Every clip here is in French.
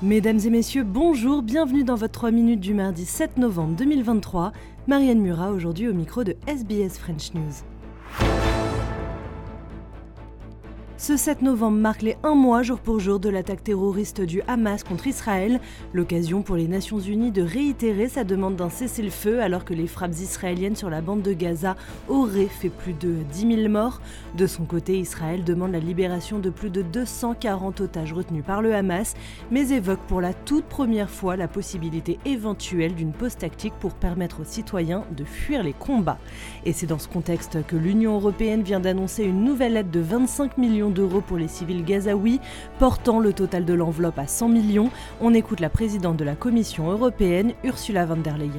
Mesdames et messieurs, bonjour, bienvenue dans votre 3 minutes du mardi 7 novembre 2023. Marianne Murat aujourd'hui au micro de SBS French News. Ce 7 novembre marque les un mois jour pour jour de l'attaque terroriste du Hamas contre Israël, l'occasion pour les Nations Unies de réitérer sa demande d'un cessez-le-feu alors que les frappes israéliennes sur la bande de Gaza auraient fait plus de 10 000 morts. De son côté, Israël demande la libération de plus de 240 otages retenus par le Hamas, mais évoque pour la toute première fois la possibilité éventuelle d'une pause tactique pour permettre aux citoyens de fuir les combats. Et c'est dans ce contexte que l'Union européenne vient d'annoncer une nouvelle aide de 25 millions d'euros pour les civils gazaouis, portant le total de l'enveloppe à 100 millions. On écoute la présidente de la Commission européenne, Ursula von der Leyen.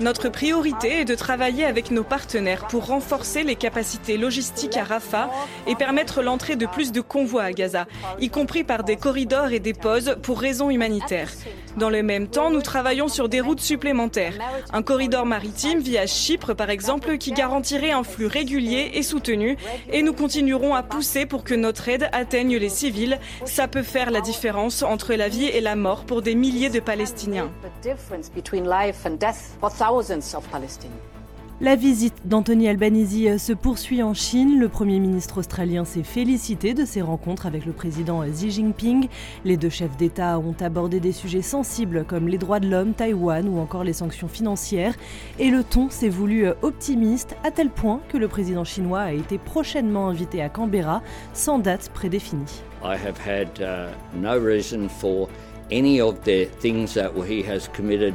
Notre priorité est de travailler avec nos partenaires pour renforcer les capacités logistiques à Rafah et permettre l'entrée de plus de convois à Gaza, y compris par des corridors et des pauses pour raisons humanitaires. Dans le même temps, nous travaillons sur des routes supplémentaires. Un corridor maritime via Chypre, par exemple, qui garantirait un flux régulier et soutenu. Et nous continuerons à pousser pour que notre aide atteigne les civils. Ça peut faire la différence entre la vie et la mort pour des milliers de Palestiniens. La visite d'Anthony Albanese euh, se poursuit en Chine. Le Premier ministre australien s'est félicité de ses rencontres avec le président euh, Xi Jinping. Les deux chefs d'État ont abordé des sujets sensibles comme les droits de l'homme, Taïwan ou encore les sanctions financières. Et le ton s'est voulu euh, optimiste à tel point que le président chinois a été prochainement invité à Canberra sans date prédéfinie. I have had uh, no reason for any of the things that he has committed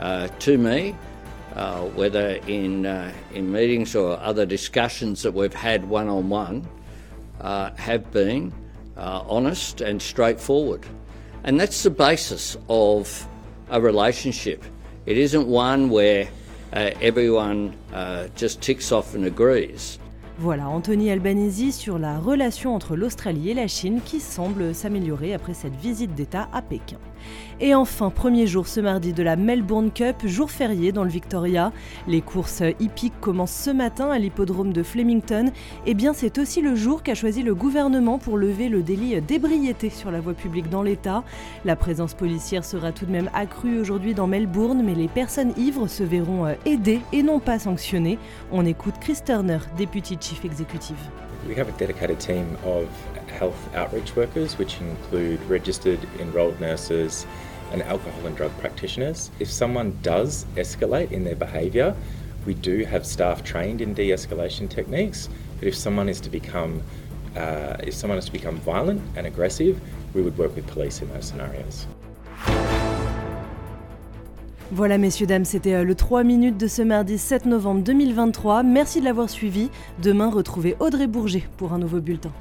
uh, to me. uh, whether in, uh, in meetings or other discussions that we've had one on one, have been uh, honest and straightforward. And that's the basis of a relationship. It isn't one where uh, everyone just ticks off and agrees. Voilà, Anthony Albanese sur la relation entre l'Australie et la Chine qui semble s'améliorer après cette visite d'État à Pékin. Et enfin, premier jour ce mardi de la Melbourne Cup, jour férié dans le Victoria. Les courses hippiques commencent ce matin à l'hippodrome de Flemington. Et eh bien, c'est aussi le jour qu'a choisi le gouvernement pour lever le délit d'ébriété sur la voie publique dans l'État. La présence policière sera tout de même accrue aujourd'hui dans Melbourne, mais les personnes ivres se verront aidées et non pas sanctionnées. On écoute Chris Turner, député executive. We have a dedicated team of health outreach workers, which include registered enrolled nurses, and alcohol and drug practitioners. If someone does escalate in their behaviour, we do have staff trained in de-escalation techniques. But if someone is to become uh, if someone is to become violent and aggressive, we would work with police in those scenarios. Voilà messieurs, dames, c'était euh, le 3 minutes de ce mardi 7 novembre 2023. Merci de l'avoir suivi. Demain, retrouvez Audrey Bourget pour un nouveau bulletin.